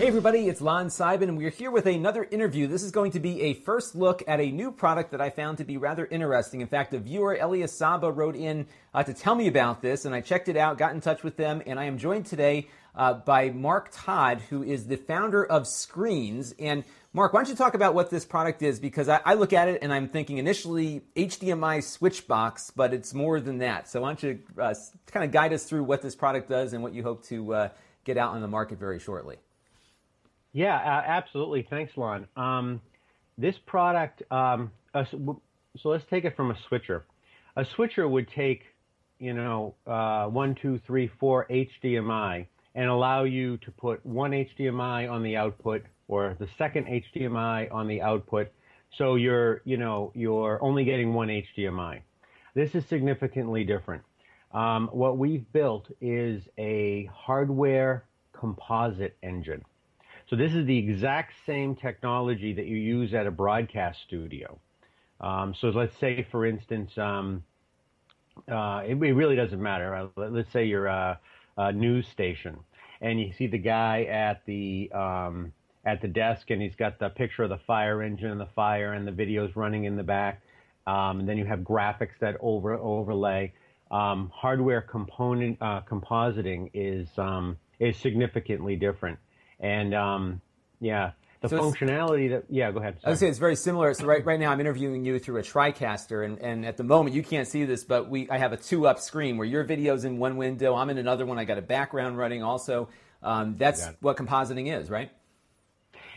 Hey everybody, it's Lon Seidman, and we're here with another interview. This is going to be a first look at a new product that I found to be rather interesting. In fact, a viewer, Elias Saba, wrote in uh, to tell me about this, and I checked it out, got in touch with them, and I am joined today uh, by Mark Todd, who is the founder of Screens. And Mark, why don't you talk about what this product is? Because I, I look at it and I'm thinking initially HDMI switch box, but it's more than that. So why don't you uh, kind of guide us through what this product does and what you hope to uh, get out on the market very shortly? Yeah, uh, absolutely. Thanks, Lon. Um, this product, um, uh, so let's take it from a switcher. A switcher would take, you know, uh, one, two, three, four HDMI and allow you to put one HDMI on the output or the second HDMI on the output. So you're, you know, you're only getting one HDMI. This is significantly different. Um, what we've built is a hardware composite engine. So this is the exact same technology that you use at a broadcast studio. Um, so let's say, for instance, um, uh, it, it, really doesn't matter. Uh, let's say you're a, a, news station, and you see the guy at the um, at the desk, and he's got the picture of the fire engine and the fire, and the video's running in the back. Um, and then you have graphics that over overlay. Um, hardware component uh, compositing is um, is significantly different. And um, yeah, the so functionality that yeah, go ahead. Sorry. I would say it's very similar. So right right now I'm interviewing you through a TriCaster, and, and at the moment you can't see this, but we I have a two up screen where your video's in one window, I'm in another one. I got a background running also. Um, that's what compositing is, right?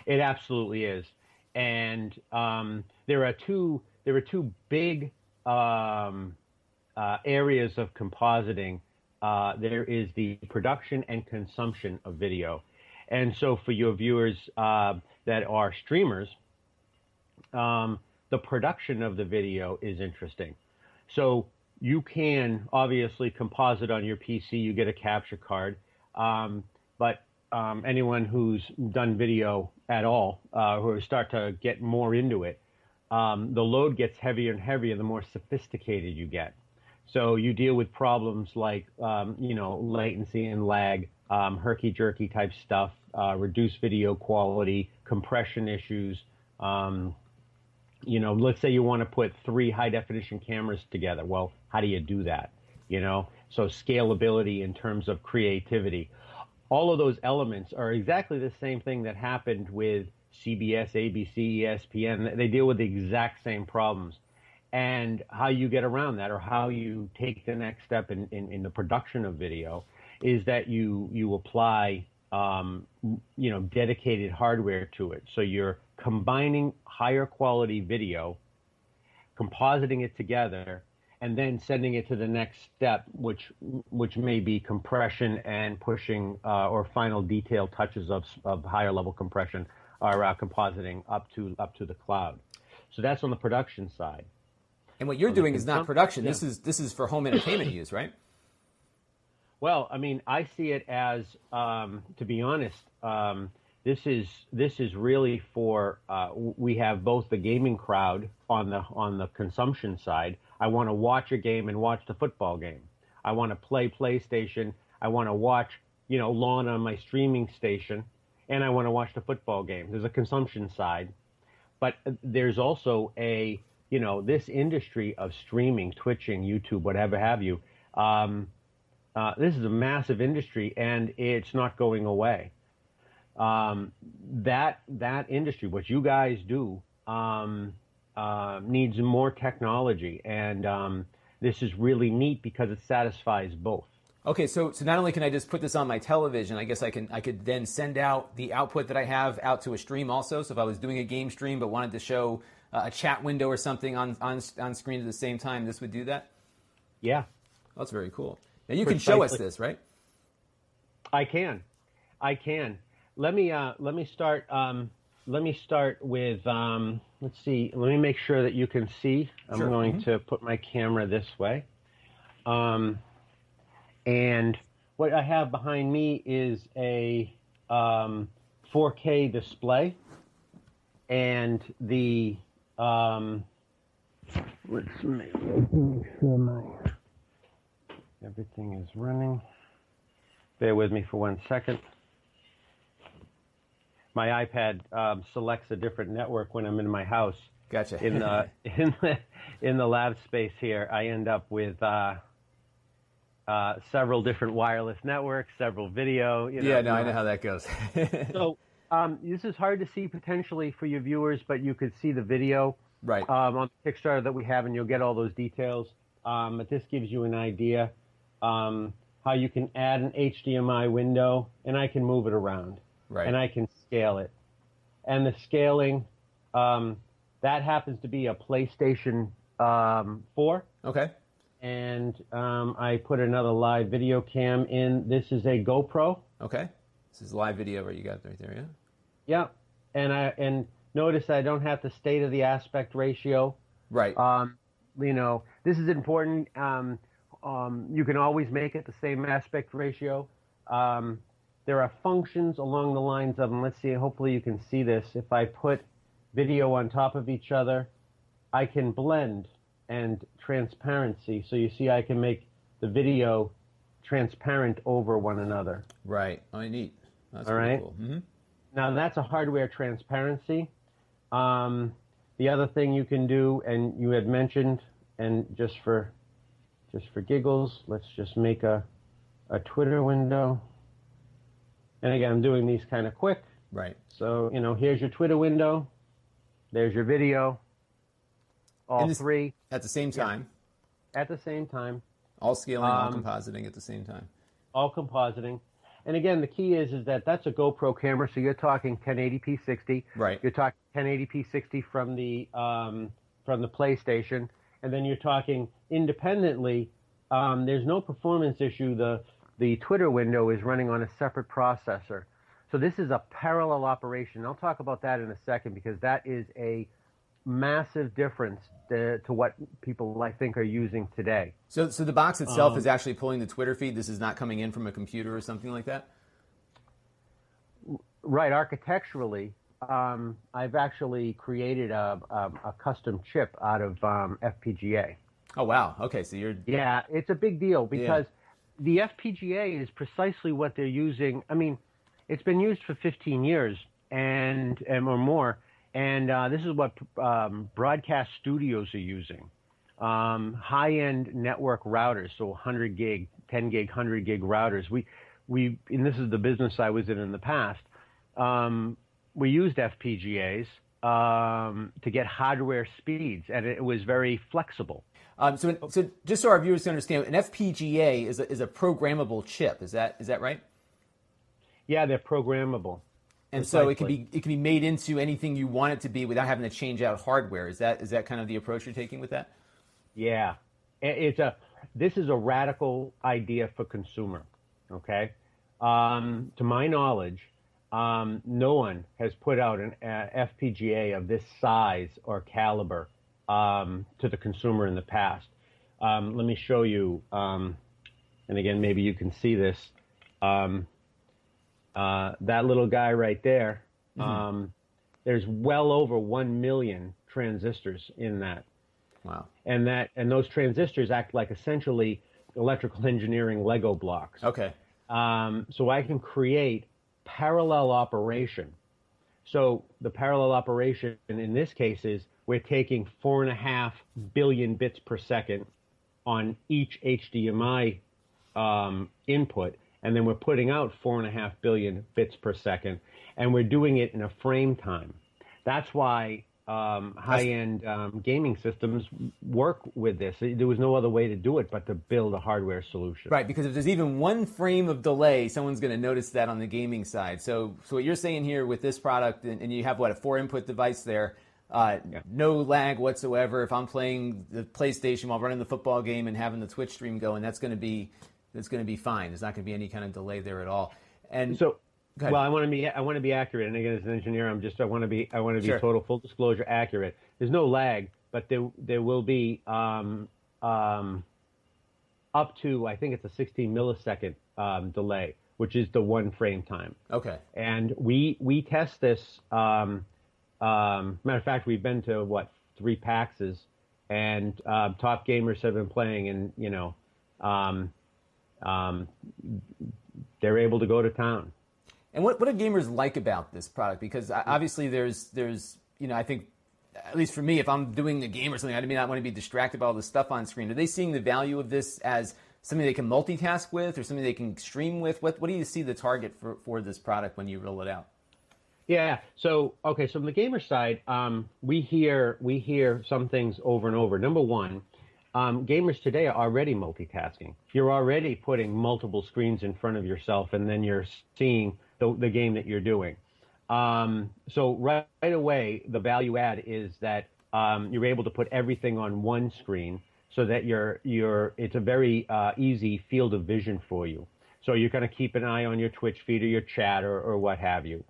It absolutely is, and um, there are two there are two big um, uh, areas of compositing. Uh, there is the production and consumption of video and so for your viewers uh, that are streamers, um, the production of the video is interesting. So you can obviously composite on your PC, you get a capture card. Um, but um, anyone who's done video at all, uh, who start to get more into it, um, the load gets heavier and heavier the more sophisticated you get. So you deal with problems like, um, you know, latency and lag, um, herky jerky type stuff, uh, reduced video quality, compression issues. Um, you know, let's say you want to put three high definition cameras together. Well, how do you do that? You know, so scalability in terms of creativity. All of those elements are exactly the same thing that happened with CBS, ABC, ESPN. They deal with the exact same problems. And how you get around that or how you take the next step in, in, in the production of video is that you you apply um, you know dedicated hardware to it. So you're combining higher quality video, compositing it together, and then sending it to the next step, which which may be compression and pushing uh, or final detail touches of of higher level compression or uh, compositing up to up to the cloud. So that's on the production side. And what you're on doing is not production. Yeah. This is this is for home entertainment use, right? Well, I mean, I see it as, um, to be honest, um, this is this is really for uh, we have both the gaming crowd on the on the consumption side. I want to watch a game and watch the football game. I want to play PlayStation. I want to watch you know Lon on my streaming station, and I want to watch the football game. There's a consumption side, but there's also a you know this industry of streaming, twitching, YouTube, whatever have you. Um, uh, this is a massive industry and it's not going away. Um, that that industry, what you guys do, um, uh, needs more technology, and um, this is really neat because it satisfies both. Okay, so so not only can I just put this on my television, I guess I can I could then send out the output that I have out to a stream also. So if I was doing a game stream but wanted to show uh, a chat window or something on on on screen at the same time, this would do that. Yeah, that's very cool. Now you Precisely. can show us this, right? I can. I can. Let me uh, let me start. Um, let me start with. Um, let's see. Let me make sure that you can see. I'm Sure. going to put my camera this way. Um, and what I have behind me is a um, 4K display, and the um, let's make make sure my everything is running. Bear with me for one second. My iPad um, selects a different network when I'm in my house. Gotcha. In the in the in the lab space here, I end up with uh, uh, several different wireless networks, several video. You know, yeah, no, I know how that goes. So um, this is hard to see potentially for your viewers, but you could see the video right. um, on the Kickstarter that we have, and you'll get all those details. Um, but this gives you an idea um, how you can add an HDMI window, and I can move it around, Right. and I can scale it. And the scaling, um, that happens to be a PlayStation um, 4, okay. and um, I put another live video cam in. This is a GoPro. Okay. This is live video where you got right there, yeah? Yeah, and I and notice I don't have the state of the aspect ratio. Right. Um, you know, this is important. Um, um, you can always make it the same aspect ratio. Um, there are functions along the lines of, and let's see, hopefully you can see this. If I put video on top of each other, I can blend and transparency. So you see, I can make the video transparent over one another. right. Oh, neat. That's All right. cool. hmm Now that's a hardware transparency. Um, the other thing you can do, and you had mentioned, and just for just for giggles, let's just make a a Twitter window. And again, I'm doing these kind of quick. Right. So you know, here's your Twitter window. There's your video. All this- three At the same time, at the same time. all scaling, all Um, compositing at the same time. all compositing. And again, the key is is that that's a GoPro camera, so you're talking 1080p 60. Right. You're talking 1080p 60 from the um, from the PlayStation, and then you're talking independently. Um, there's no performance issue. The the Twitter window is running on a separate processor, so this is a parallel operation. I'll talk about that in a second because that is a massive difference to, to what people I think are using today. So, so the box itself Um, is actually pulling the Twitter feed. This is not coming in from a computer or something like that. Right, architecturally, um, I've actually created a, a, a custom chip out of um, FPGA. Oh wow. Okay, so you're Yeah, it's a big deal because the FPGA is precisely what they're using. I mean, it's been used for 15 years and, and or more, and uh, this is what um, broadcast studios are using. Um, high-end network routers, so 100 gig, 10 gig, 100 gig routers. We, we, and this is the business I was in in the past. Um, we used FPGAs um, to get hardware speeds, and it was very flexible. um, so. So just so our viewers can understand, an FPGA is a, is a programmable chip. Is that is that right? Yeah, they're programmable. And so it can be it can be made into anything you want it to be without having to change out hardware. Is that is that kind of the approach you're taking with that? Yeah, it's a. This is a radical idea for consumer. Okay, um, to my knowledge, um, no one has put out an uh, FPGA of this size or caliber um, to the consumer in the past. Um, let me show you. Um, and again, maybe you can see this. Um, uh, that little guy right there. Um, there's well over one million transistors in that Wow. and that and those transistors act like essentially electrical engineering Lego blocks. Okay. Um, so I can create parallel operation. So the parallel operation in this case is we're taking four and a half billion bits per second on each HDMI um, input, and then we're putting out four and a half billion bits per second, and we're doing it in a frame time. That's why um, high-end um, gaming systems work with this. There was no other way to do it but to build a hardware solution. Right, because if there's even one frame of delay, someone's going to notice that on the gaming side. So, so what you're saying here with this product, and, and you have what a four-input device there, uh, no lag whatsoever. If I'm playing the PlayStation while running the football game and having the Twitch stream going, that's going to be that's going to be fine. There's not going to be any kind of delay there at all. And So Well, I want to be I want to be accurate, and again, as an engineer, I'm just I want to be I want to be Sure. total full disclosure accurate. There's no lag, but there there will be um, um, up to I think it's a 16 millisecond um, delay, which is the one frame time. Okay. And we we test this. Um, um, matter of fact, we've been to what three Paxes, and uh, top gamers have been playing, and you know, um, um, they're able to go to town. And what, what do gamers like about this product? Because uh, obviously there's there's you know I think at least for me if I'm doing a game or something I may not want to be distracted by all the stuff on screen. Are they seeing the value of this as something they can multitask with or something they can stream with? What what do you see the target for, for this product when you roll it out? Yeah. So okay. So on the gamer side, um, we hear we hear some things over and over. Number one, um, gamers today are already multitasking. You're already putting multiple screens in front of yourself, and then you're seeing the, the game that you're doing. Um, so right, right away, the value add is that um, you're able to put everything on one screen, so that you're you're it's a very uh, easy field of vision for you. So you're going to keep an eye on your Twitch feed or your chat or, or what have you.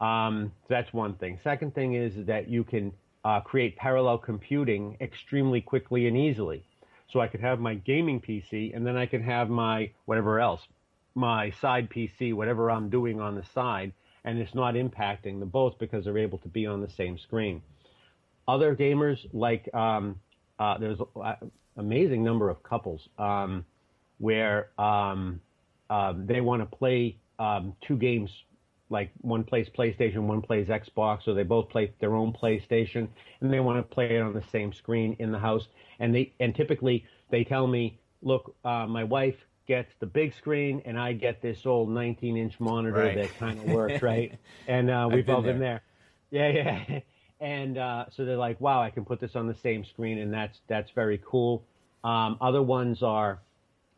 Um, so that's one thing. Second thing is that you can uh, create parallel computing extremely quickly and easily. So I could have my gaming PC and then I can have my whatever else, my side PC, whatever I'm doing on the side, and it's not impacting them both because they're able to be on the same screen. Other gamers like um, uh, there's an amazing number of couples um, where um, uh, they want to play um, two games like one plays PlayStation, one plays Xbox, so they both play their own PlayStation, and they want to play it on the same screen in the house. And they and typically they tell me, look, uh, my wife gets the big screen, and I get this old 19-inch monitor Right. that kind of works, right? And uh, we've been all been there. Yeah, yeah. And uh, so they're like, wow, I can put this on the same screen, and that's that's very cool. Um, other ones are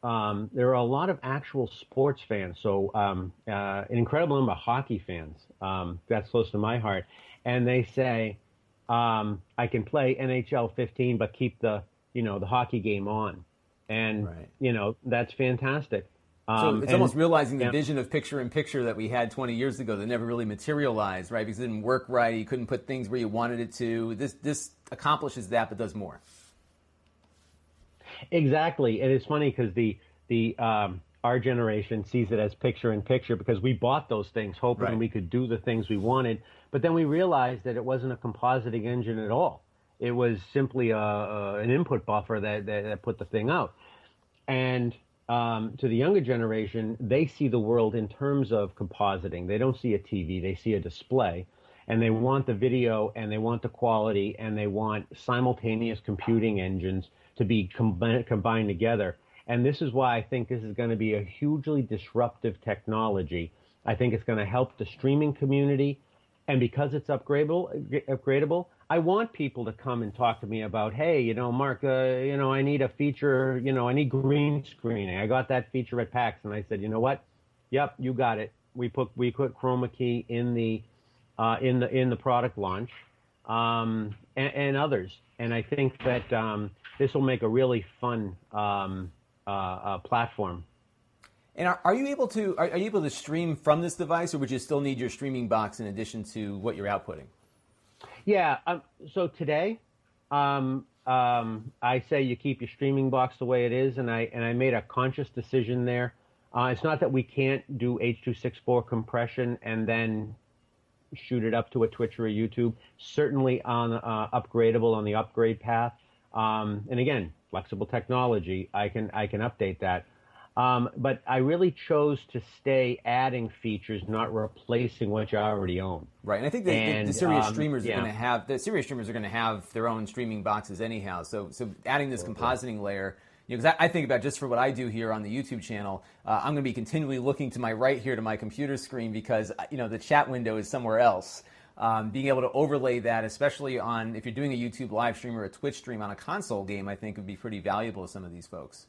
um, there are a lot of actual sports fans. So um, uh, an incredible number of hockey fans. Um, that's close to my heart, and they say um, I can play NHL 15, but keep the you know the hockey game on, and Right. you know that's fantastic. So Um, it's and- almost realizing the yeah. vision of picture in picture that we had 20 years ago that never really materialized, right? Because it didn't work right. You couldn't put things where you wanted it to. This this accomplishes that, but does more. Exactly, and it's funny because the the um, our generation sees it as picture in picture because we bought those things hoping Right. we could do the things we wanted, but then we realized that it wasn't a compositing engine at all. It was simply a, a, an input buffer that, that that put the thing out. And um, to the younger generation, they see the world in terms of compositing. They don't see a TV; they see a display, and they want the video, and they want the quality, and they want simultaneous computing engines to be combi- combined together. And this is why I think this is going to be a hugely disruptive technology. I think it's going to help the streaming community, and because it's upgradable, upgradable, I want people to come and talk to me about, hey, you know, Mark, uh, you know, I need a feature, you know, I need green screening. I got that feature at PAX, and I said, you know what? Yep, you got it. We put we put chroma key in the uh, in the in the product launch, um, and, and others. And I think that um, this will make a really fun um, uh, uh, platform And are, are you able to are, are you able to stream from this device, or would you still need your streaming box in addition to what you're outputting? Yeah. Um, so today, um, um, I say you keep your streaming box the way it is, and I and I made a conscious decision there. Uh, it's not that we can't do H.264 compression and then shoot it up to a Twitch or a YouTube. Certainly on uh, upgradable on the upgrade path. Um, and again, flexible technology. I can I can update that. Um, but I really chose to stay adding features, not replacing what you already own. Right, and I think the, the, the And, serious um, streamers yeah. are going to have the serious streamers are going to have their own streaming boxes anyhow. So, so adding this compositing layer, you know, because I, I think about just for what I do here on the YouTube channel, uh, I'm going to be continually looking to my right here to my computer screen because uh, you know the chat window is somewhere else. Um, being able to overlay that, especially on if you're doing a YouTube live stream or a Twitch stream on a console game, I think would be pretty valuable to some of these folks.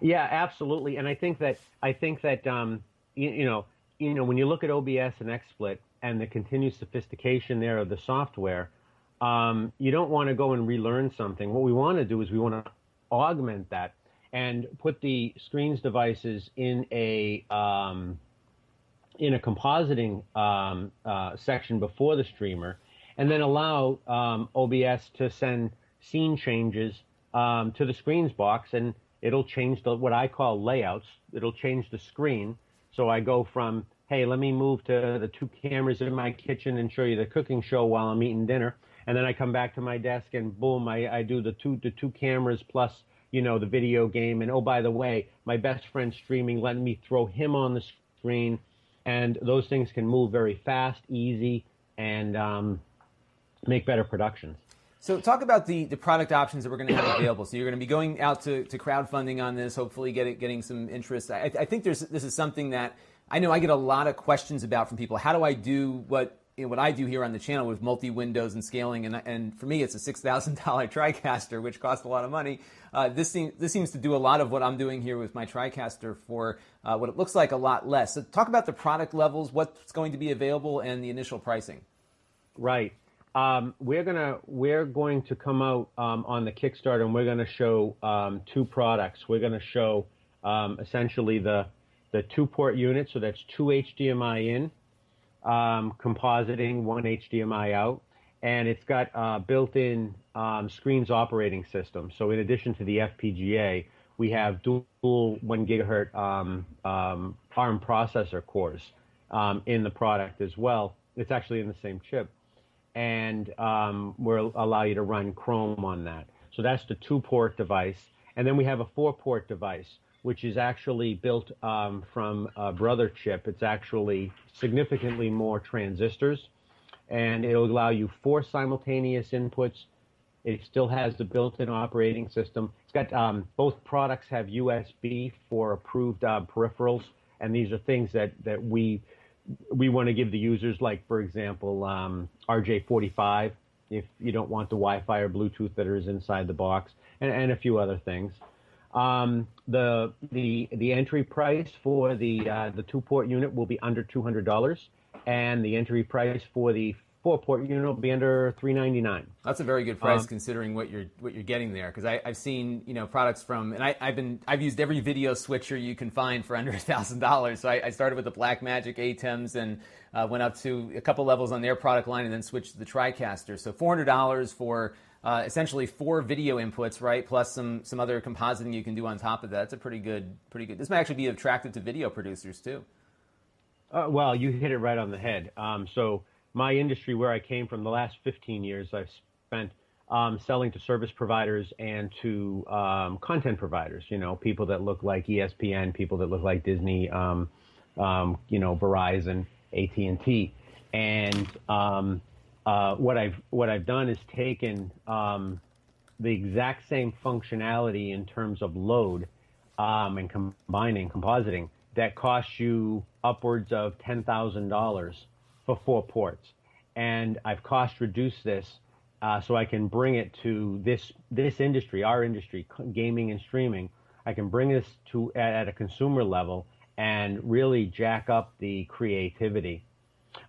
Yeah, absolutely. And I think that I think that um, you, you know you know when you look at OBS and XSplit and the continued sophistication there of the software, um, you don't want to go and relearn something. What we want to do is we want to augment that and put the screens devices in a um, in a compositing um, uh, section before the streamer, and then allow um, OBS to send scene changes um, to the screens box, and it'll change the what I call layouts. It'll change the screen, so I go from hey, let me move to the two cameras in my kitchen and show you the cooking show while I'm eating dinner, and then I come back to my desk and boom, I, I do the two the two cameras plus you know the video game, and oh by the way, my best friend streaming, let me throw him on the screen, and those things can move very fast, easy, and um, make better productions. So talk about the, the product options that we're going to have available. So you're going to be going out to, to crowdfunding on this, hopefully getting getting some interest. I, I think there's this is something that I know I get a lot of questions about from people. How do I do what you know, what I do here on the channel with multi windows and scaling? And, and for me, it's a six thousand dollar TriCaster, which costs a lot of money. Uh, this seems this seems to do a lot of what I'm doing here with my TriCaster for uh, what it looks like a lot less. So talk about the product levels, what's going to be available, and the initial pricing. Right um, we're gonna we're going to come out um, on the Kickstarter and we're to show um, two products. We're to show um, essentially the the two port unit, so that's two HDMI in, um, compositing one HDMI out, and it's got uh, built-in um, screens operating system. So in addition to the FPGA, we have dual one gigahertz ARM processor cores in the product as well. It's actually in the same chip and um, we'll allow you to run Chrome on that. So that's the two-port device. And then we have a four-port device, which is actually built um, from a brother chip. It's actually significantly more transistors, and it'll allow you four simultaneous inputs. It still has the built-in operating system. It's got um, both products have USB for approved uh, peripherals, and these are things that that we we want to give the users, like for example, um, RJ45, if you don't want the Wi-Fi or Bluetooth that is inside the box, and, and a few other things. Um, the the the entry price for the uh, the two port unit will be under two hundred dollars, and the entry price for the four port unit will be under three ninety nine. That's a very good price um, considering what you're what you're getting there. Because I've seen you know products from and I, have been I've used every video switcher you can find for under a thousand dollars. So I, I, started with the black Blackmagic ATEMs and uh, went up to a couple levels on their product line and then switched to the TriCaster. So four hundred dollars for uh, essentially four video inputs, right? Plus some some other compositing you can do on top of that. It's a pretty good pretty good. This might actually be attractive to video producers too. Uh, well, you hit it right on the head. Um, so my industry where I came from, the last 15 years I've spent um, selling to service providers and to um, content providers. You know, people that look like ESPN, people that look like Disney, um, um you know, Verizon, AT and T, and um, uh, what I've what I've done is taken um, the exact same functionality in terms of load and combining compositing that costs you upwards of ten thousand dollars for four ports. And I've cost reduced this uh, so I can bring it to this this industry, our industry, gaming and streaming. I can bring this to at, at a consumer level and really jack up the creativity.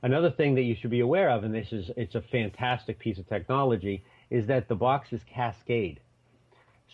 Another thing that you should be aware of, and this is it's a fantastic piece of technology, is that the boxes cascade.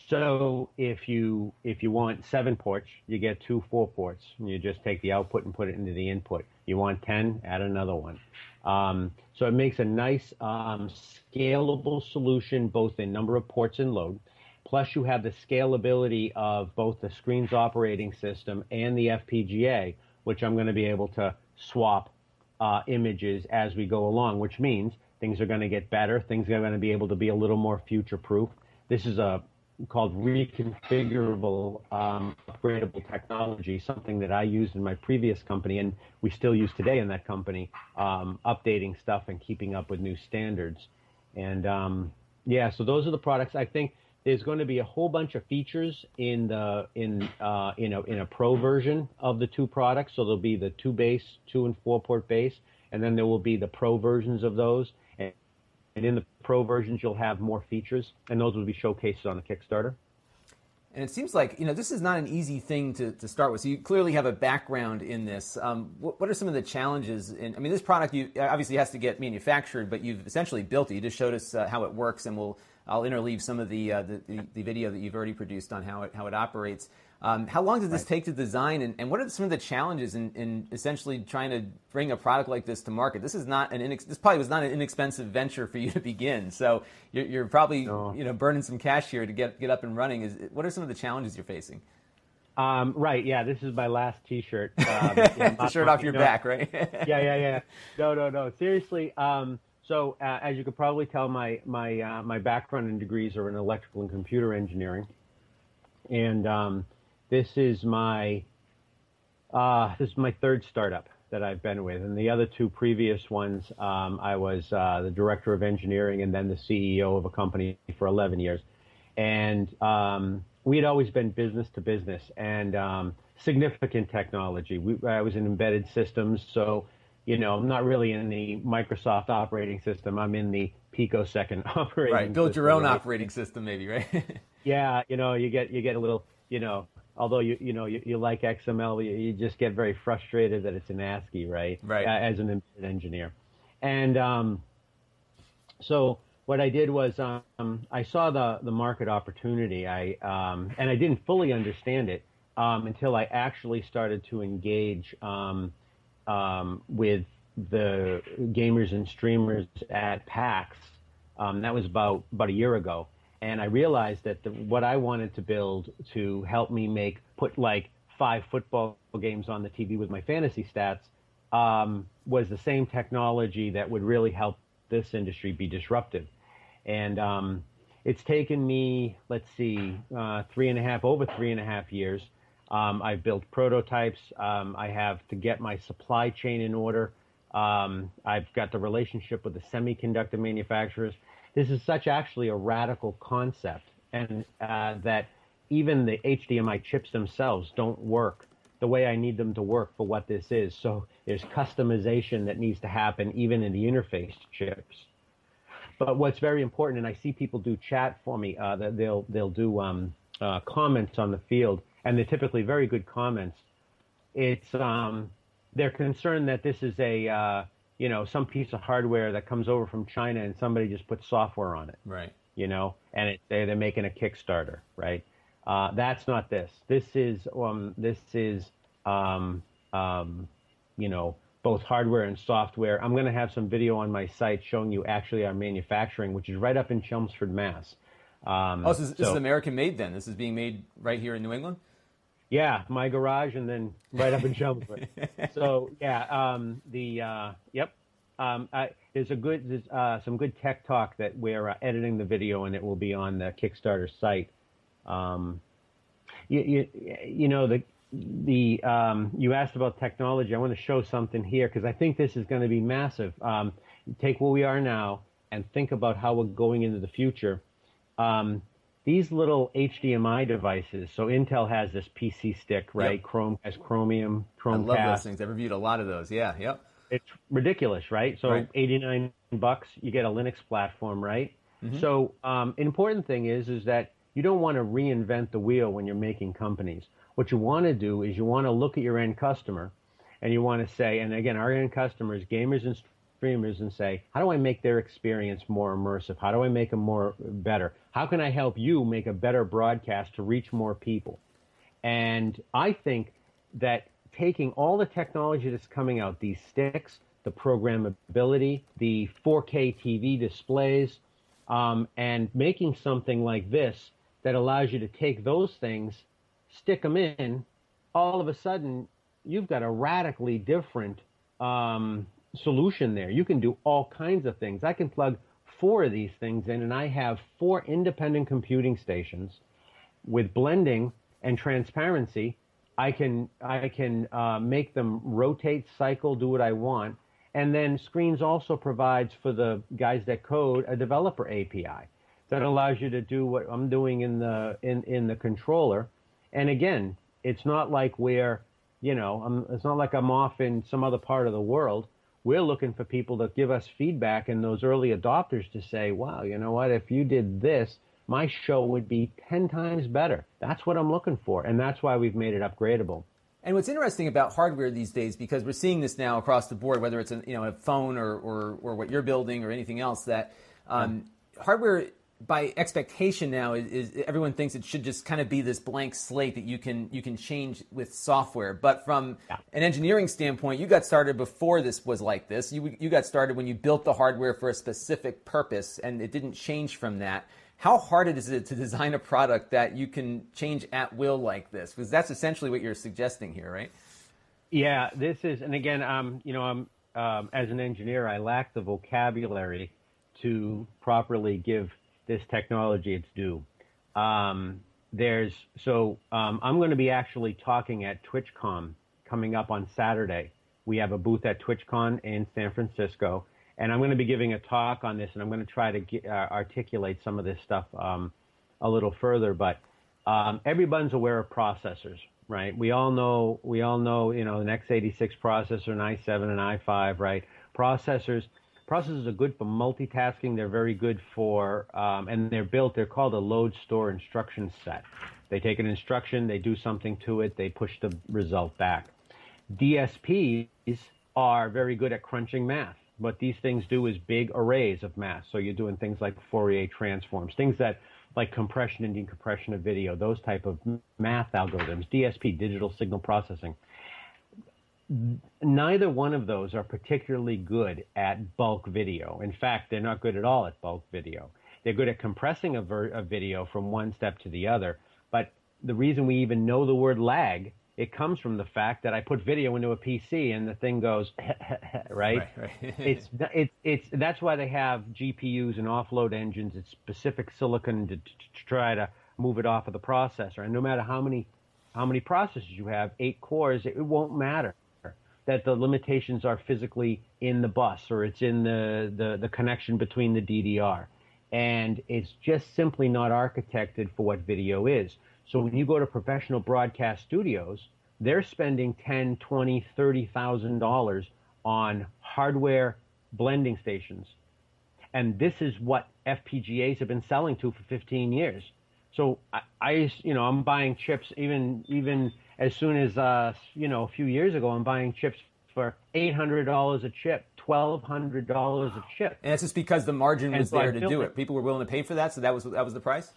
So if you if you want seven ports, you get two four ports. You just take the output and put it into the input. You want ten, add another one. Um, so it makes a nice um, scalable solution, both in number of ports and load. Plus, you have the scalability of both the screen's operating system and the FPGA, which I'm going to be able to swap uh, images as we go along, which means things are going to get better. Things are going to be able to be a little more future proof. This is a called reconfigurable um, upgradable technology, something that I used in my previous company and we still use today in that company, um, updating stuff and keeping up with new standards. And um, yeah, so those are the products. I think there's going to be a whole bunch of features in the in uh, in a in a pro version of the two products. So there'll be the two base, two and four port base, and then there will be the pro versions of those. And in the pro versions, you'll have more features, and those will be showcased on the Kickstarter. And it seems like you know this is not an easy thing to, to start with. So you clearly have a background in this. Um, what, what, are some of the challenges? In, I mean, this product you obviously has to get manufactured, but you've essentially built it. You just showed us uh, how it works, and we'll I'll interleave some of the, uh, the, the, the video that you've already produced on how it how it operates. Um, how long did this right. take to design, and, and, what are some of the challenges in, in, essentially trying to bring a product like this to market? This is not an inex- this probably was not an inexpensive venture for you to begin. So you're, you're probably no. you know burning some cash here to get get up and running. Is what are some of the challenges you're facing? Um, right. Yeah. This is my last T-shirt. Um, the shirt off your no, back, right? yeah. Yeah. Yeah. No. No. No. Seriously. Um, so uh, as you could probably tell, my my uh, my background and degrees are in electrical and computer engineering, and um, this is my uh, this is my third startup that I've been with, and the other two previous ones, um, I was uh, the director of engineering and then the CEO of a company for 11 years, and um, we had always been business to business and um, significant technology. We, I was in embedded systems, so you know, I'm not really in the Microsoft operating system. I'm in the picosecond operating. Right, build system, your own right? operating system, maybe, right? yeah, you know, you get you get a little, you know, although you you know you, you like XML, you, you, just get very frustrated that it's an ASCII, right? Right. As an engineer, and um, so what I did was um, I saw the the market opportunity. I um, and I didn't fully understand it um, until I actually started to engage um, um, with the gamers and streamers at PAX. Um, that was about about a year ago, and I realized that the, what I wanted to build to help me make put like five football games on the TV with my fantasy stats um, was the same technology that would really help this industry be disruptive. And um, it's taken me, let's see, uh, three and a half, over three and a half years. Um, I've built prototypes. Um, I have to get my supply chain in order. Um, I've got the relationship with the semiconductor manufacturers this is such actually a radical concept, and uh, that even the HDMI chips themselves don't work the way I need them to work for what this is. So there's customization that needs to happen even in the interface chips. But what's very important, and I see people do chat for me, uh, they'll they'll do um, uh, comments on the field, and they're typically very good comments. It's um, they're concerned that this is a uh, you know, some piece of hardware that comes over from China and somebody just puts software on it. Right. You know, and it, they, they're making a Kickstarter, right? Uh, that's not this. This is um, this is um, um, you know both hardware and software. I'm going to have some video on my site showing you actually our manufacturing, which is right up in Chelmsford, Mass. Um, oh, so this, this is American made then. This is being made right here in New England. Yeah, my garage and then right up in Chelmsford. so yeah, um, the uh, yep. Um, I, there's a good there's uh, some good tech talk that we're uh, editing the video and it will be on the Kickstarter site. Um, you, you, you know the the um, you asked about technology. I want to show something here because I think this is going to be massive. Um, take where we are now and think about how we're going into the future. Um, these little HDMI devices. So Intel has this PC stick, right? Yep. Chrome has Chromium, Chromecast. I love those things. I've reviewed a lot of those. Yeah, yep. It's ridiculous, right? So right. 89 bucks, you get a Linux platform, right? Mm-hmm. So um, an important thing is is that you don't want to reinvent the wheel when you're making companies. What you want to do is you want to look at your end customer, and you want to say, and again, our end customers, gamers and streamers and say, how do I make their experience more immersive? How do I make them more better? How can I help you make a better broadcast to reach more people? And I think that taking all the technology that's coming out, these sticks, the programmability, the 4K TV displays, um, and making something like this that allows you to take those things, stick them in, all of a sudden you've got a radically different um, solution there. You can do all kinds of things. I can plug four of these things in, and I have four independent computing stations with blending and transparency. I can I can uh, make them rotate, cycle, do what I want, and then Screens also provides for the guys that code a developer API that allows you to do what I'm doing in the in in the controller. And again, it's not like we're you know I'm, it's not like I'm off in some other part of the world we're looking for people to give us feedback and those early adopters to say, wow, you know what, if you did this, my show would be 10 times better. That's what I'm looking for. And that's why we've made it upgradable. And what's interesting about hardware these days, because we're seeing this now across the board, whether it's a, you know, a phone or, or, or what you're building or anything else, that um, hardware by expectation now is, is, everyone thinks it should just kind of be this blank slate that you can you can change with software. But from yeah. an engineering standpoint, you got started before this was like this. You you got started when you built the hardware for a specific purpose, and it didn't change from that. How hard is it to design a product that you can change at will like this? Because that's essentially what you're suggesting here, right? Yeah, this is, and again, um, you know, I'm um, as an engineer, I lack the vocabulary to properly give this technology its due. Um, there's so um, I'm going to be actually talking at TwitchCon coming up on Saturday. We have a booth at TwitchCon in San Francisco, and I'm going to be giving a talk on this, and I'm going to try to get, uh, articulate some of this stuff um, a little further. But um, everyone's aware of processors, right? We all know we all know you know an x86 processor, an i7, an i5, right? Processors Processors are good for multitasking. They're very good for, um, and they're built, they're called a load store instruction set. They take an instruction, they do something to it, they push the result back. DSPs are very good at crunching math. What these things do is big arrays of math. So you're doing things like Fourier transforms, things that like compression and decompression of video, those type of math algorithms, DSP, digital signal processing neither one of those are particularly good at bulk video. In fact, they're not good at all at bulk video. They're good at compressing a, ver- a, video from one step to the other. But the reason we even know the word lag, it comes from the fact that I put video into a PC and the thing goes, right? right, right. it's, it's, it's, that's why they have GPUs and offload engines. It's specific silicon to, to, to try to move it off of the processor. And no matter how many, how many processors you have, eight cores, it, it won't matter that the limitations are physically in the bus or it's in the, the, the connection between the DDR. And it's just simply not architected for what video is. So when you go to professional broadcast studios, they're spending ten, twenty, thirty thousand dollars on hardware blending stations. And this is what FPGAs have been selling to for 15 years. So I, I you know, I'm buying chips even even as soon as uh, you know a few years ago, I'm buying chips for eight hundred dollars a chip, twelve hundred dollars a chip. And that's just because the margin was there to do it. People were willing to pay for that, so that was that was the price.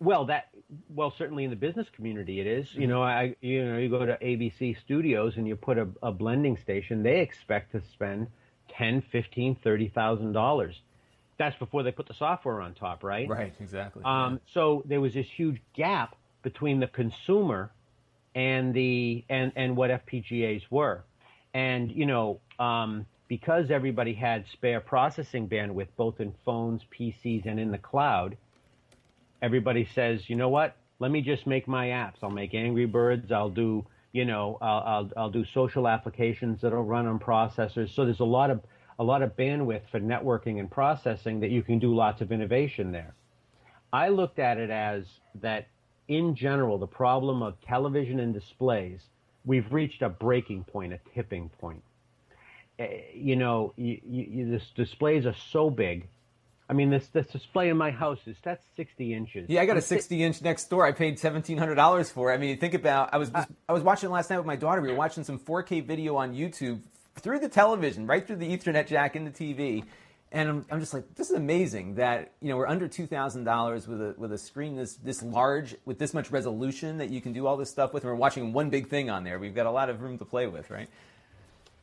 Well, that well certainly in the business community it is. Mm-hmm. You know, I you know you go to ABC Studios and you put a, a blending station, they expect to spend ten, fifteen, thirty thousand dollars. That's before they put the software on top, right? Right, exactly. Um, yeah. So there was this huge gap between the consumer and the and and what FPGAs were, and you know um, because everybody had spare processing bandwidth both in phones, PCs, and in the cloud, everybody says, you know what? Let me just make my apps. I'll make Angry Birds. I'll do you know I'll I'll, I'll do social applications that'll run on processors. So there's a lot of a lot of bandwidth for networking and processing that you can do lots of innovation there. I looked at it as that in general, the problem of television and displays, we've reached a breaking point, a tipping point. Uh, you know, you, you, this displays are so big. I mean, this this display in my house is that's 60 inches. Yeah, I got a 60 inch next door. I paid $1,700 for. I mean, think about. I was just, I was watching last night with my daughter. We were watching some 4K video on YouTube through the television, right through the Ethernet jack in the TV and I'm, I'm, just like, this is amazing that you know we're under two thousand dollars with a with a screen this this large with this much resolution that you can do all this stuff with. And we're watching one big thing on there. We've got a lot of room to play with, right?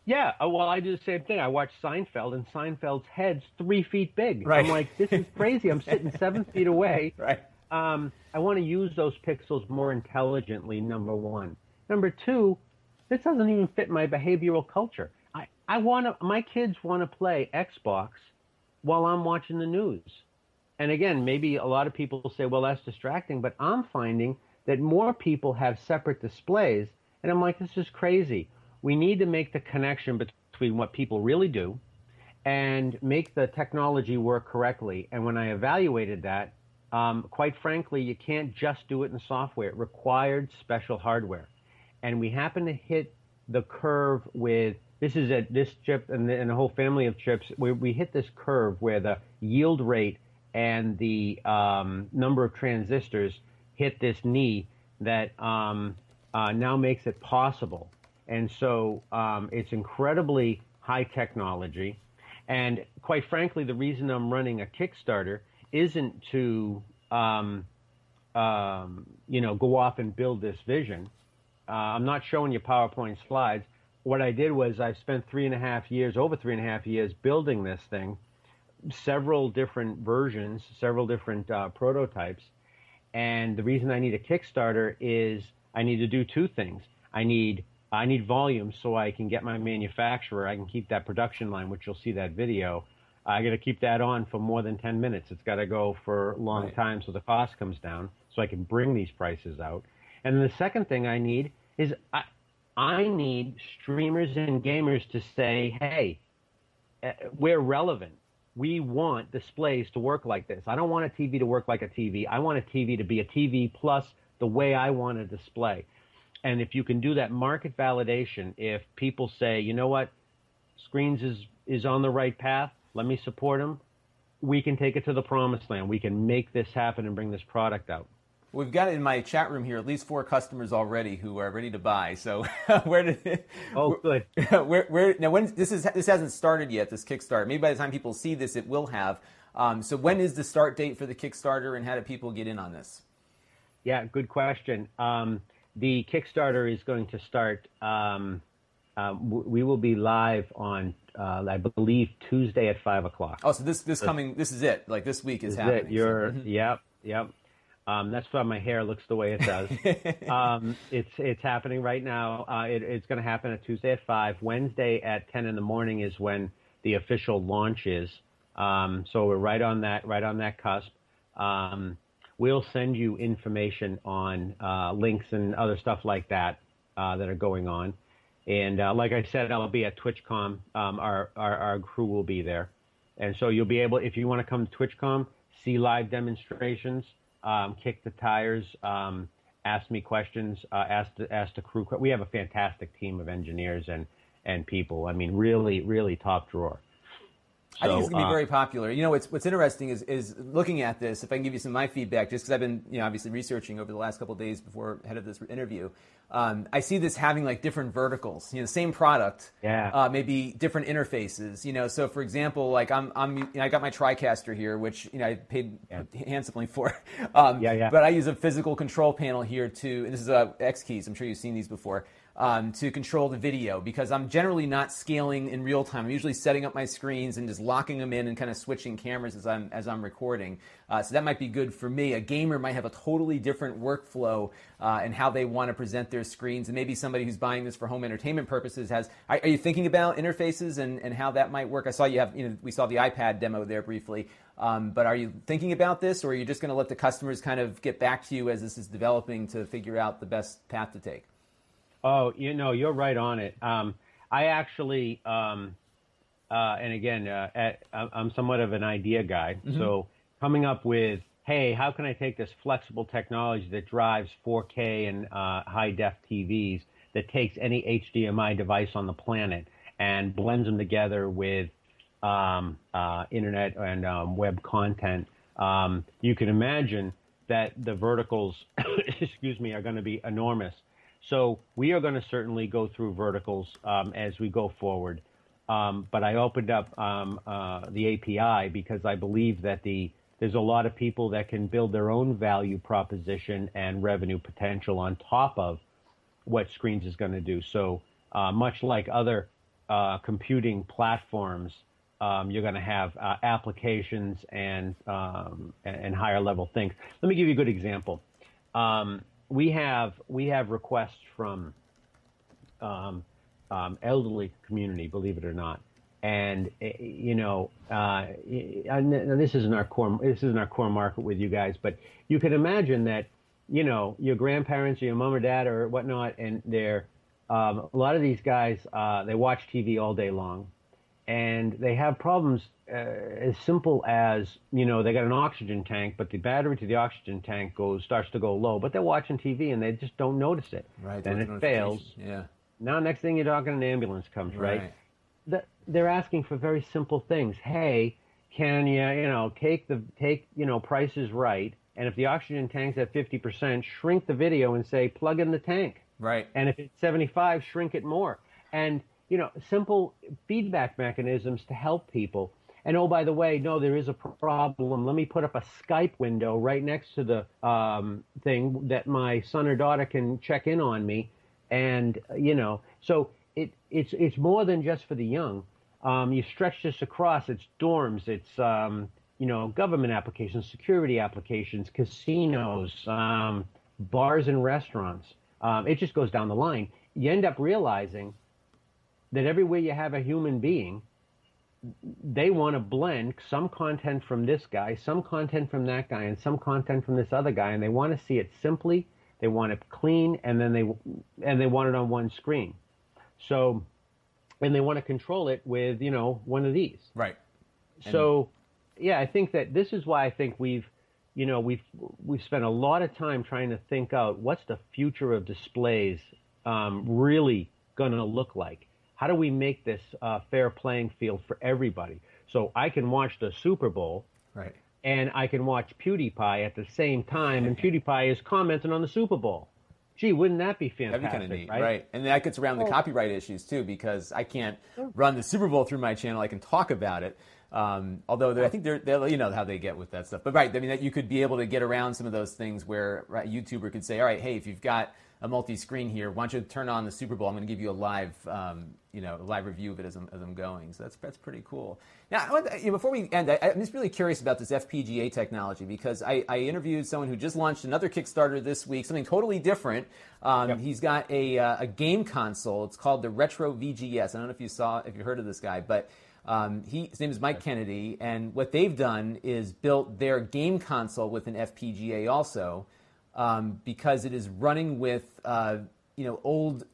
Yeah, uh, well, I do the same thing. I watch Seinfeld, and Seinfeld's head's three feet big. Right. I'm like, this is crazy. I'm sitting seven feet away. Right. Um, I want to use those pixels more intelligently. Number one. Number two, this doesn't even fit my behavioral culture. I, want to. My kids want to play Xbox while I'm watching the news. And again, maybe a lot of people say, well, that's distracting, but I'm finding that more people have separate displays. And I'm like, this is crazy. We need to make the connection between what people really do and make the technology work correctly. And when I evaluated that, um, quite frankly, you can't just do it in software. It required special hardware. And we happen to hit the curve with this is this chip and, the, and a whole family of chips we hit this curve where the yield rate and the um, number of transistors hit this knee that um, uh, now makes it possible. And so um, it's incredibly high technology. And quite frankly, the reason I'm running a Kickstarter isn't to um, um, you know go off and build this vision. Uh, I'm not showing you PowerPoint slides. What I did was I spent three and a half years, over three and a half years, building this thing, several different versions, several different uh, prototypes. And the reason I need a Kickstarter is I need to do two things. I need I need volume so I can get my manufacturer. I can keep that production line, which you'll see that video. I got to keep that on for more than 10 minutes. It's got to go for a long right. time so the cost comes down so I can bring these prices out. And the second thing I need is I, I need streamers and gamers to say, hey, eh, we're relevant. We want displays to work like this. I don't want a TV to work like a TV. I want a TV to be a TV plus the way I want a display. And if you can do that market validation, if people say, you know what, Skreens is, is on the right path, let me support them, we can take it to the promised land. We can make this happen and bring this product out. We've got in my chat room here at least four customers already who are ready to buy. So where did? Oh, good. Where, where now? When this is this hasn't started yet. This Kickstarter. Maybe by the time people see this, it will have. Um, so when is the start date for the Kickstarter, and how do people get in on this? Yeah, good question. Um, the Kickstarter is going to start. Um, uh, we will be live on, uh, I believe, Tuesday at five o'clock. Oh, so this this coming, this is it. Like this week is this happening. It. You're, so. yep, yep. Um, that's why my hair looks the way it does. um, it's it's happening right now. Uh, it, it's going to happen at Tuesday at five. Wednesday at ten in the morning is when the official launch is. Um, so we're right on that right on that cusp. Um, we'll send you information on uh, links and other stuff like that uh, that are going on. And uh, like I said, I'll be at TwitchCon. Um, our, our, our crew will be there, and so you'll be able, if you want to come to TwitchCon, see live demonstrations, um, kick the tires, um, ask me questions, uh, asked the, ask the crew. We have a fantastic team of engineers and and people. I mean, really, really top drawer. So, I think it's going to be uh, very popular. You know, what's, what's interesting is, is looking at this, if I can give you some of my feedback, just because I've been, you know, obviously researching over the last couple days before ahead of this interview. Um, I see this having like different verticals, you know, same product, yeah, uh, maybe different interfaces, you know. So, for example, like I'm, I'm, you know, I got my TriCaster here, which you know I paid yeah. handsomely for. Um, yeah, yeah. But I use a physical control panel here to, and this is a X keys. I'm sure you've seen these before um, to control the video because I'm generally not scaling in real time. I'm usually setting up my screens and just locking them in and kind of switching cameras as I'm as I'm recording. Uh, so that might be good for me. A gamer might have a totally different workflow uh, and how they want to present their screens, and maybe somebody who's buying this for home entertainment purposes has. Are, are you thinking about interfaces and, and how that might work? I saw you have you know we saw the iPad demo there briefly. Um, but are you thinking about this, or are you just going to let the customers kind of get back to you as this is developing to figure out the best path to take? Oh, you know, you're right on it. Um, I actually, um, uh, and again, uh, at, I'm somewhat of an idea guy. Mm-hmm. So coming up with, hey, how can I take this flexible technology that drives 4K and uh, high def TVs that takes any HDMI device on the planet and blends them together with um, uh, internet and um, web content? Um, you can imagine that the verticals, excuse me, are going to be enormous. So we are going to certainly go through verticals um, as we go forward. Um, but I opened up um, uh, the API because I believe that the there's a lot of people that can build their own value proposition and revenue potential on top of what Skreens is going to do. So uh, much like other uh, computing platforms, um, you're going to have uh, applications and, um, and higher level things. Let me give you a good example. Um, we have we have requests from um, um, elderly community, believe it or not, and eh, you know, uh, this isn't our core this isn't our core market with you guys, but you can imagine that you know your grandparents or your mom or dad or whatnot, and they're um, a lot of these guys uh, they watch TV all day long, and they have problems uh, as simple as you know they got an oxygen tank, but the battery to the oxygen tank goes starts to go low. But they're watching TV and they just don't notice it. Right. Then it fails. Yeah. Now next thing you're talking, an ambulance comes. Right. right. The, they're asking for very simple things. Hey, can you you know take the take you know prices right? And if the oxygen tank's at 50%, shrink the video and say plug in the tank. Right. And if it's 75, shrink it more. And you know, simple feedback mechanisms to help people. And oh, by the way, no, there is a problem. Let me put up a Skype window right next to the um, thing that my son or daughter can check in on me. And you know, so it it's it's more than just for the young. Um, you stretch this across. It's dorms. It's um, you know government applications, security applications, casinos, um, bars and restaurants. Um, it just goes down the line. You end up realizing that everywhere you have a human being, they want to blend some content from this guy, some content from that guy, and some content from this other guy, and they want to see it simply. They want it clean, and then they and they want it on one screen. So, and they want to control it with you know one of these. Right. So, yeah, I think that this is why I think we've you know we've we've spent a lot of time trying to think out what's the future of displays um, really going to look like how do we make this uh, fair playing field for everybody? So I can watch the Super Bowl, right, and I can watch PewDiePie at the same time, and PewDiePie is commenting on the Super Bowl. Gee, wouldn't that be fantastic? That'd be kind of neat, right? right? And that gets around the copyright issues too, because I can't run the Super Bowl through my channel. I can talk about it. Um, although I think they're, they're, you know how they get with that stuff. But right, I mean that you could be able to get around some of those things where right, YouTuber could say, all right, hey, if you've got a multi-screen here. Why don't you turn on the Super Bowl? I'm going to give you a live, um, you know, a live review of it as I'm, as I'm going. So that's that's pretty cool. Now, you know, before we end, I, am just really curious about this FPGA technology because I, I, interviewed someone who just launched another Kickstarter this week, something totally different. Um, yep. He's got a, uh, a game console. It's called the Retro VGS. I don't know if you saw, if you heard of this guy, but. Um, he, his name is Mike Kennedy, and what they've done is built their game console with an FPGA also um, because it is running with uh, you know old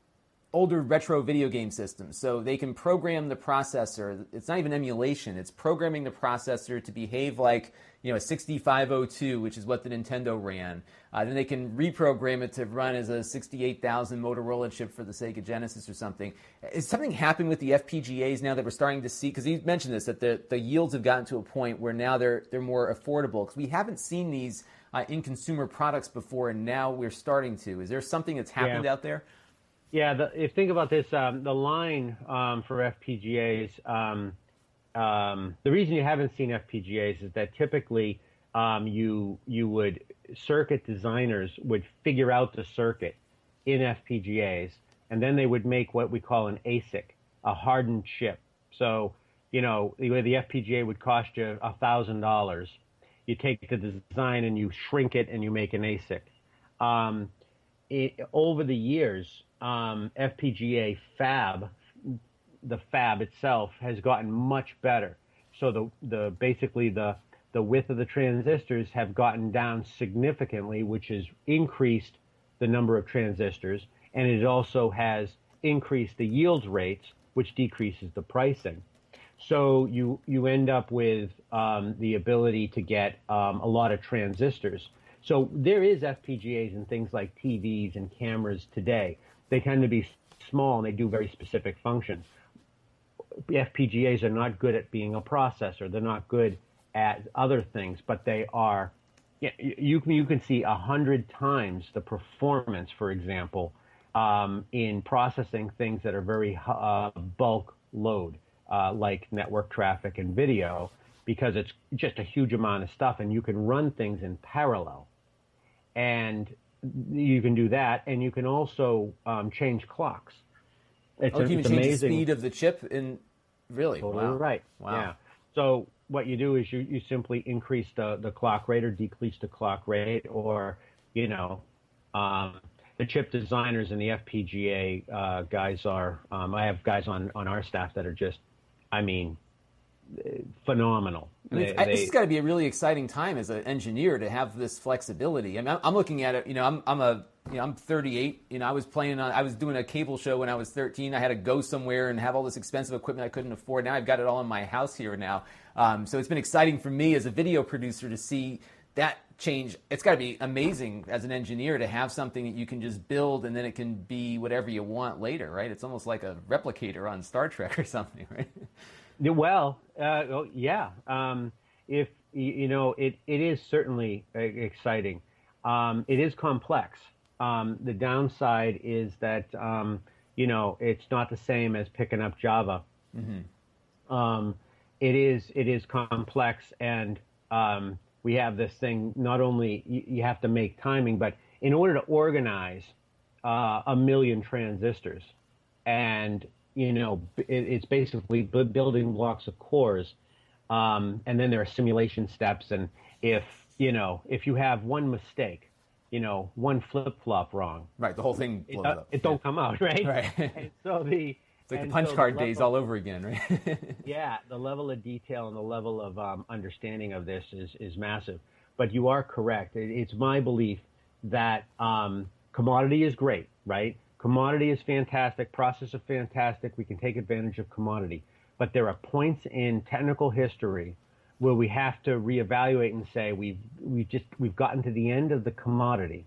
older retro video game systems. So they can program the processor. It's not even emulation. It's programming the processor to behave like you know a 6502, which is what the Nintendo ran. Uh, then they can reprogram it to run as a 68,000 Motorola chip for the Sega Genesis or something. Is something happening with the FPGAs now that we're starting to see? Because he mentioned this that the, the yields have gotten to a point where now they're they're more affordable. Because we haven't seen these uh, in consumer products before, and now we're starting to. Is there something that's happened yeah. out there? Yeah, the, if think about this, um, the line um, for FPGAs, um, um, the reason you haven't seen FPGAs is that typically um, you you would circuit designers would figure out the circuit in FPGAs, and then they would make what we call an ASIC, a hardened chip. So you know the the FPGA would cost you a thousand dollars you take the design and you shrink it and you make an ASIC. Um, it, over the years, um, FPGA fab, the fab itself has gotten much better. So the the basically the the width of the transistors have gotten down significantly, which has increased the number of transistors, and it also has increased the yields rates, which decreases the pricing. So you you end up with um, the ability to get um, a lot of transistors. So there is FPGAs and things like TVs and cameras today. They tend to be small and they do very specific functions. FPGAs are not good at being a processor. They're not good at other things, but they are. You can you can see a hundred times the performance, for example, um, in processing things that are very uh, bulk load uh, like network traffic and video because it's just a huge amount of stuff and you can run things in parallel. And you can do that and you can also um, change clocks. It's, oh, you it's change amazing. the speed of the chip in really totally wow. right. Wow. Yeah. So what you do is you, you simply increase the, the clock rate or decrease the clock rate or, you know, um, the chip designers and the FPGA uh, guys are. Um, I have guys on on our staff that are just I mean, phenomenal. I mean, they, this has got to be a really exciting time as an engineer to have this flexibility. I mean, I'm looking at it. You know, I'm, I'm a you know I'm 38. You know, I was playing on. I was doing a cable show when I was 13. I had to go somewhere and have all this expensive equipment I couldn't afford. Now I've got it all in my house here now. Um, so it's been exciting for me as a video producer to see that change. It's got to be amazing as an engineer to have something that you can just build and then it can be whatever you want later, right? It's almost like a replicator on Star Trek or something, right? Well, uh, oh, yeah. Um, if you know, it, it is certainly exciting. Um, it is complex. Um, the downside is that um, you know it's not the same as picking up Java. Mm-hmm. Um, it is it is complex, and um, we have this thing. Not only you, you, have to make timing, but in order to organize uh, a million transistors, and you know, it, it's basically building blocks of cores, um, and then there are simulation steps. And if you know, if you have one mistake, you know, one flip flop wrong, right, the whole thing it, uh, it, don't come out, right? Right. so the it's like the punch so card the days all over again, right? yeah, the level of detail and the level of um, understanding of this is is massive. But you are correct. It, it's my belief that um, commodity is great, right? Commodity is fantastic. Process is fantastic. We can take advantage of commodity. But there are points in technical history where we have to reevaluate and say we've we've just we've gotten to the end of the commodity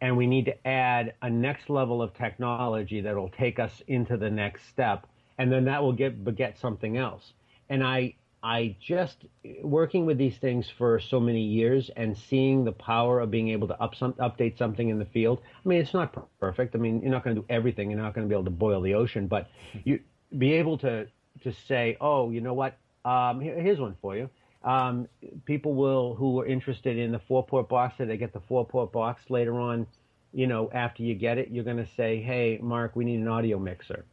and we need to add a next level of technology that will take us into the next step and then that will get beget something else. And i i just working with these things for so many years and seeing the power of being able to up some, update something in the field i mean it's not perfect. I mean you're not going to do everything. You're not going to be able to boil the ocean but you be able to to say oh you know what? Um, here, here's one for you. Um, people will who are interested in the four port box that they get the four port box later on you know after you get it you're going to say hey mark we need an audio mixer.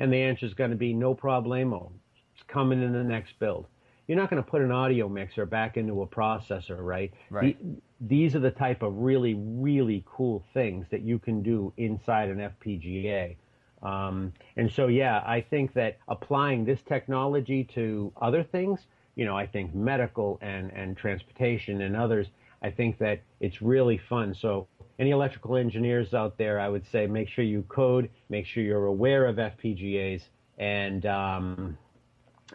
And the answer is going to be no problemo. It's coming in the next build. You're not going to put an audio mixer back into a processor right, right. The, these are the type of really really cool things that you can do inside an fpga um, and so yeah i think that applying this technology to other things you know, I think medical and, and transportation and others, I think that it's really fun. So any electrical engineers out there, I would say make sure you code, make sure you're aware of FPGAs, and um,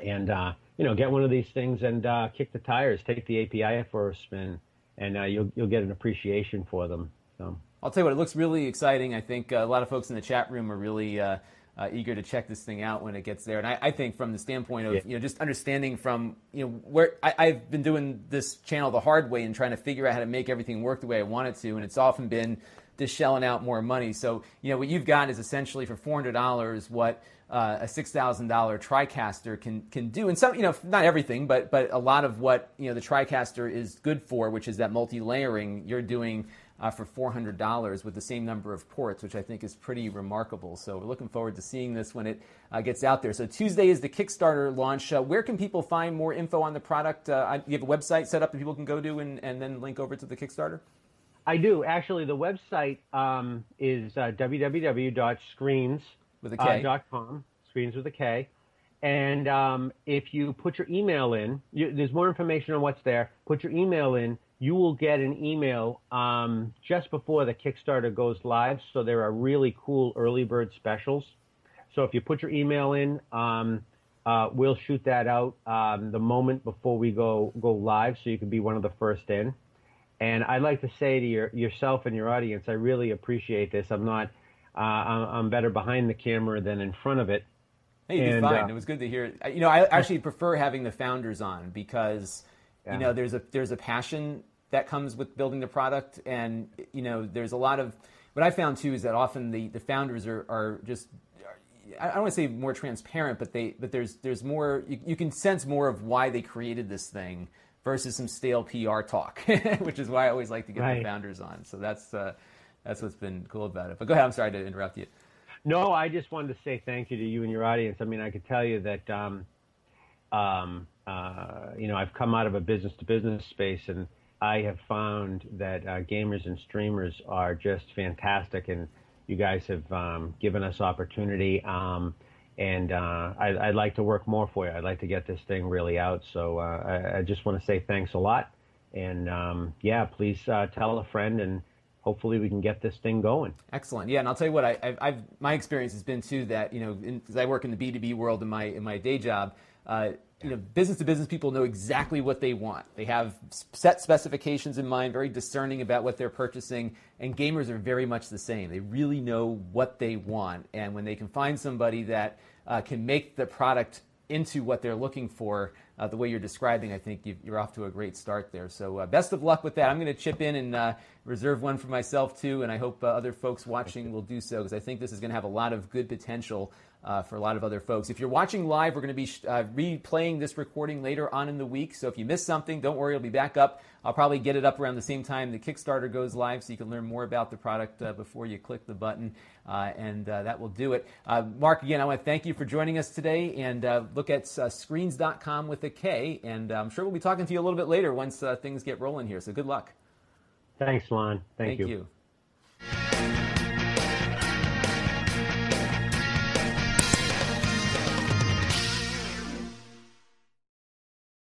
and uh, you know get one of these things and uh, kick the tires, take the API for a spin, and uh, you'll you'll get an appreciation for them. So. I'll tell you what, it looks really exciting. I think uh, a lot of folks in the chat room are really uh, uh, eager to check this thing out when it gets there. And I, I think from the standpoint of yeah. you know just understanding from you know where I, have been doing this channel the hard way and trying to figure out how to make everything work the way I want it to, and it's often been just shelling out more money. So you know what you've got is essentially for four hundred dollars what. Uh, a six thousand dollar TriCaster can can do, and some you know not everything, but but a lot of what you know the TriCaster is good for, which is that multi layering. You're doing uh, for $400 with the same number of ports, which I think is pretty remarkable. So we're looking forward to seeing this when it uh, gets out there. So Tuesday is the Kickstarter launch. Uh, where can people find more info on the product? Uh, you have a website set up that people can go to and, and then link over to the Kickstarter? I do. Actually, the website um, is uh, www.skreens.com. With a K. Uh, screens with a K. And um, if you put your email in, you, there's more information on what's there. Put your email in, you will get an email um, just before the Kickstarter goes live. So there are really cool early bird specials. So if you put your email in, um, uh, we'll shoot that out um, the moment before we go go live, so you can be one of the first in. And I'd like to say to your, yourself and your audience, I really appreciate this. I'm not, uh, I'm better behind the camera than in front of it. Hey, you did fine. Uh, it was good to hear. You know, I actually prefer having the founders on because yeah. You know, there's a there's a passion that comes with building the product, and you know, there's a lot of what I found too is that often the, the founders are, are just I don't want to say more transparent, but they but there's there's more you, you can sense more of why they created this thing versus some stale PR talk, which is why I always like to get right. the founders on. So that's uh, that's what's been cool about it. But go ahead. I'm sorry to interrupt you. No, I just wanted to say thank you to you and your audience. I mean, I could tell you that um, um, uh, you know, I've come out of a business to business space and I have found that uh, gamers and streamers are just fantastic, and you guys have um, given us opportunity. Um, and uh, I, would like to work more for you. I'd like to get this thing really out. So uh, I, I, just want to say thanks a lot. And um, yeah, please uh, tell a friend, and hopefully we can get this thing going. Excellent. Yeah, and I'll tell you what, I, have my experience has been too that you know, because I work in the B two B world in my in my day job. Uh, you know, business to business people know exactly what they want. They have set specifications in mind, very discerning about what they're purchasing, and gamers are very much the same. They really know what they want, and when they can find somebody that uh, can make the product into what they're looking for, uh, the way you're describing, I think you are off to a great start there. So uh, best of luck with that. I'm going to chip in and uh, reserve one for myself too, and I hope uh, other folks watching will do so because I think this is going to have a lot of good potential uh, for a lot of other folks. If you're watching live, we're going to be uh, replaying this recording later on in the week. So if you missed something, don't worry, it'll be back up. I'll probably get it up around the same time the Kickstarter goes live so you can learn more about the product uh, before you click the button. Uh, and uh, that will do it. Uh, Mark, again, I want to thank you for joining us today and look at skreens.com with a K. And I'm sure we'll be talking to you a little bit later once things get rolling here. So good luck. Thanks, Lon. Thank, thank you. you.